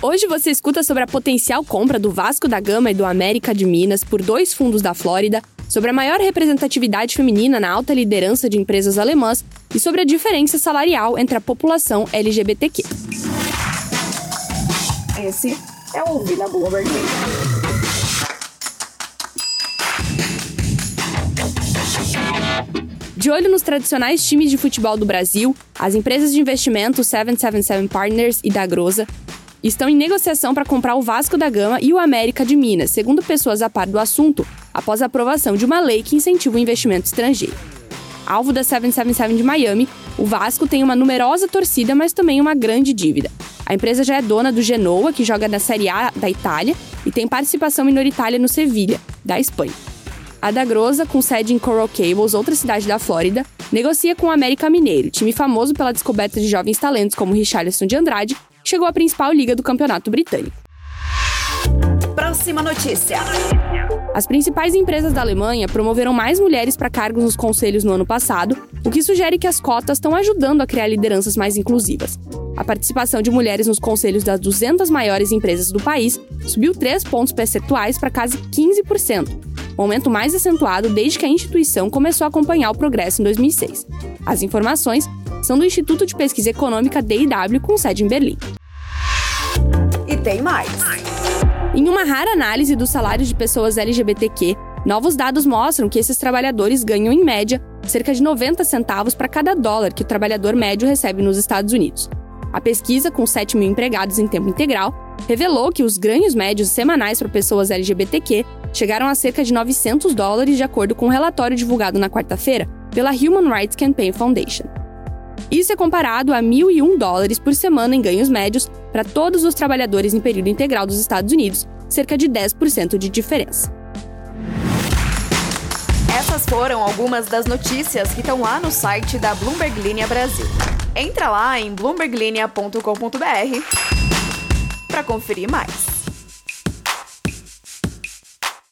Hoje você escuta sobre a potencial compra do Vasco da Gama e do América de Minas por dois fundos da Flórida, sobre a maior representatividade feminina na alta liderança de empresas alemãs e sobre a diferença salarial entre a população LGBTQ. Esse é o Ouvir na Bloomberg. De olho nos tradicionais times de futebol do Brasil, as empresas de investimento 777 Partners e Dagrosa estão em negociação para comprar o Vasco da Gama e o América de Minas, segundo pessoas a par do assunto, após a aprovação de uma lei que incentiva o investimento estrangeiro. Alvo da 777 de Miami, o Vasco tem uma numerosa torcida, mas também uma grande dívida. A empresa já é dona do Genoa, que joga na Série A da Itália, e tem participação minoritária no Sevilha, da Espanha. A da Grosa, com sede em Coral Gables, outra cidade da Flórida, negocia com o América Mineiro, time famoso pela descoberta de jovens talentos como Richarlison de Andrade, chegou à principal liga do campeonato britânico. Próxima notícia. As principais empresas da Alemanha promoveram mais mulheres para cargos nos conselhos no ano passado, o que sugere que as cotas estão ajudando a criar lideranças mais inclusivas. A participação de mulheres nos conselhos das 200 maiores empresas do país subiu 3 pontos percentuais para quase 15%, o aumento mais acentuado desde que a instituição começou a acompanhar o progresso em 2006. As informações são do Instituto de Pesquisa Econômica DIW, com sede em Berlim. Tem mais. Em uma rara análise dos salários de pessoas LGBTQ, novos dados mostram que esses trabalhadores ganham, em média, cerca de 90 centavos para cada dólar que o trabalhador médio recebe nos Estados Unidos. A pesquisa, com 7 mil empregados em tempo integral, revelou que os ganhos médios semanais para pessoas LGBTQ chegaram a cerca de 900 dólares, de acordo com um relatório divulgado na quarta-feira pela Human Rights Campaign Foundation. Isso é comparado a 1.001 dólares por semana em ganhos médios para todos os trabalhadores em período integral dos Estados Unidos, cerca de 10% de diferença. Essas foram algumas das notícias que estão lá no site da Bloomberg Linha Brasil. Entra lá em bloomberglinea.com.br para conferir mais.